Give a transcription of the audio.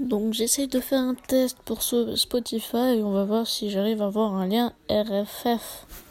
Donc j'essaye de faire un test pour ce Spotify et on va voir si j'arrive à avoir un lien RFF.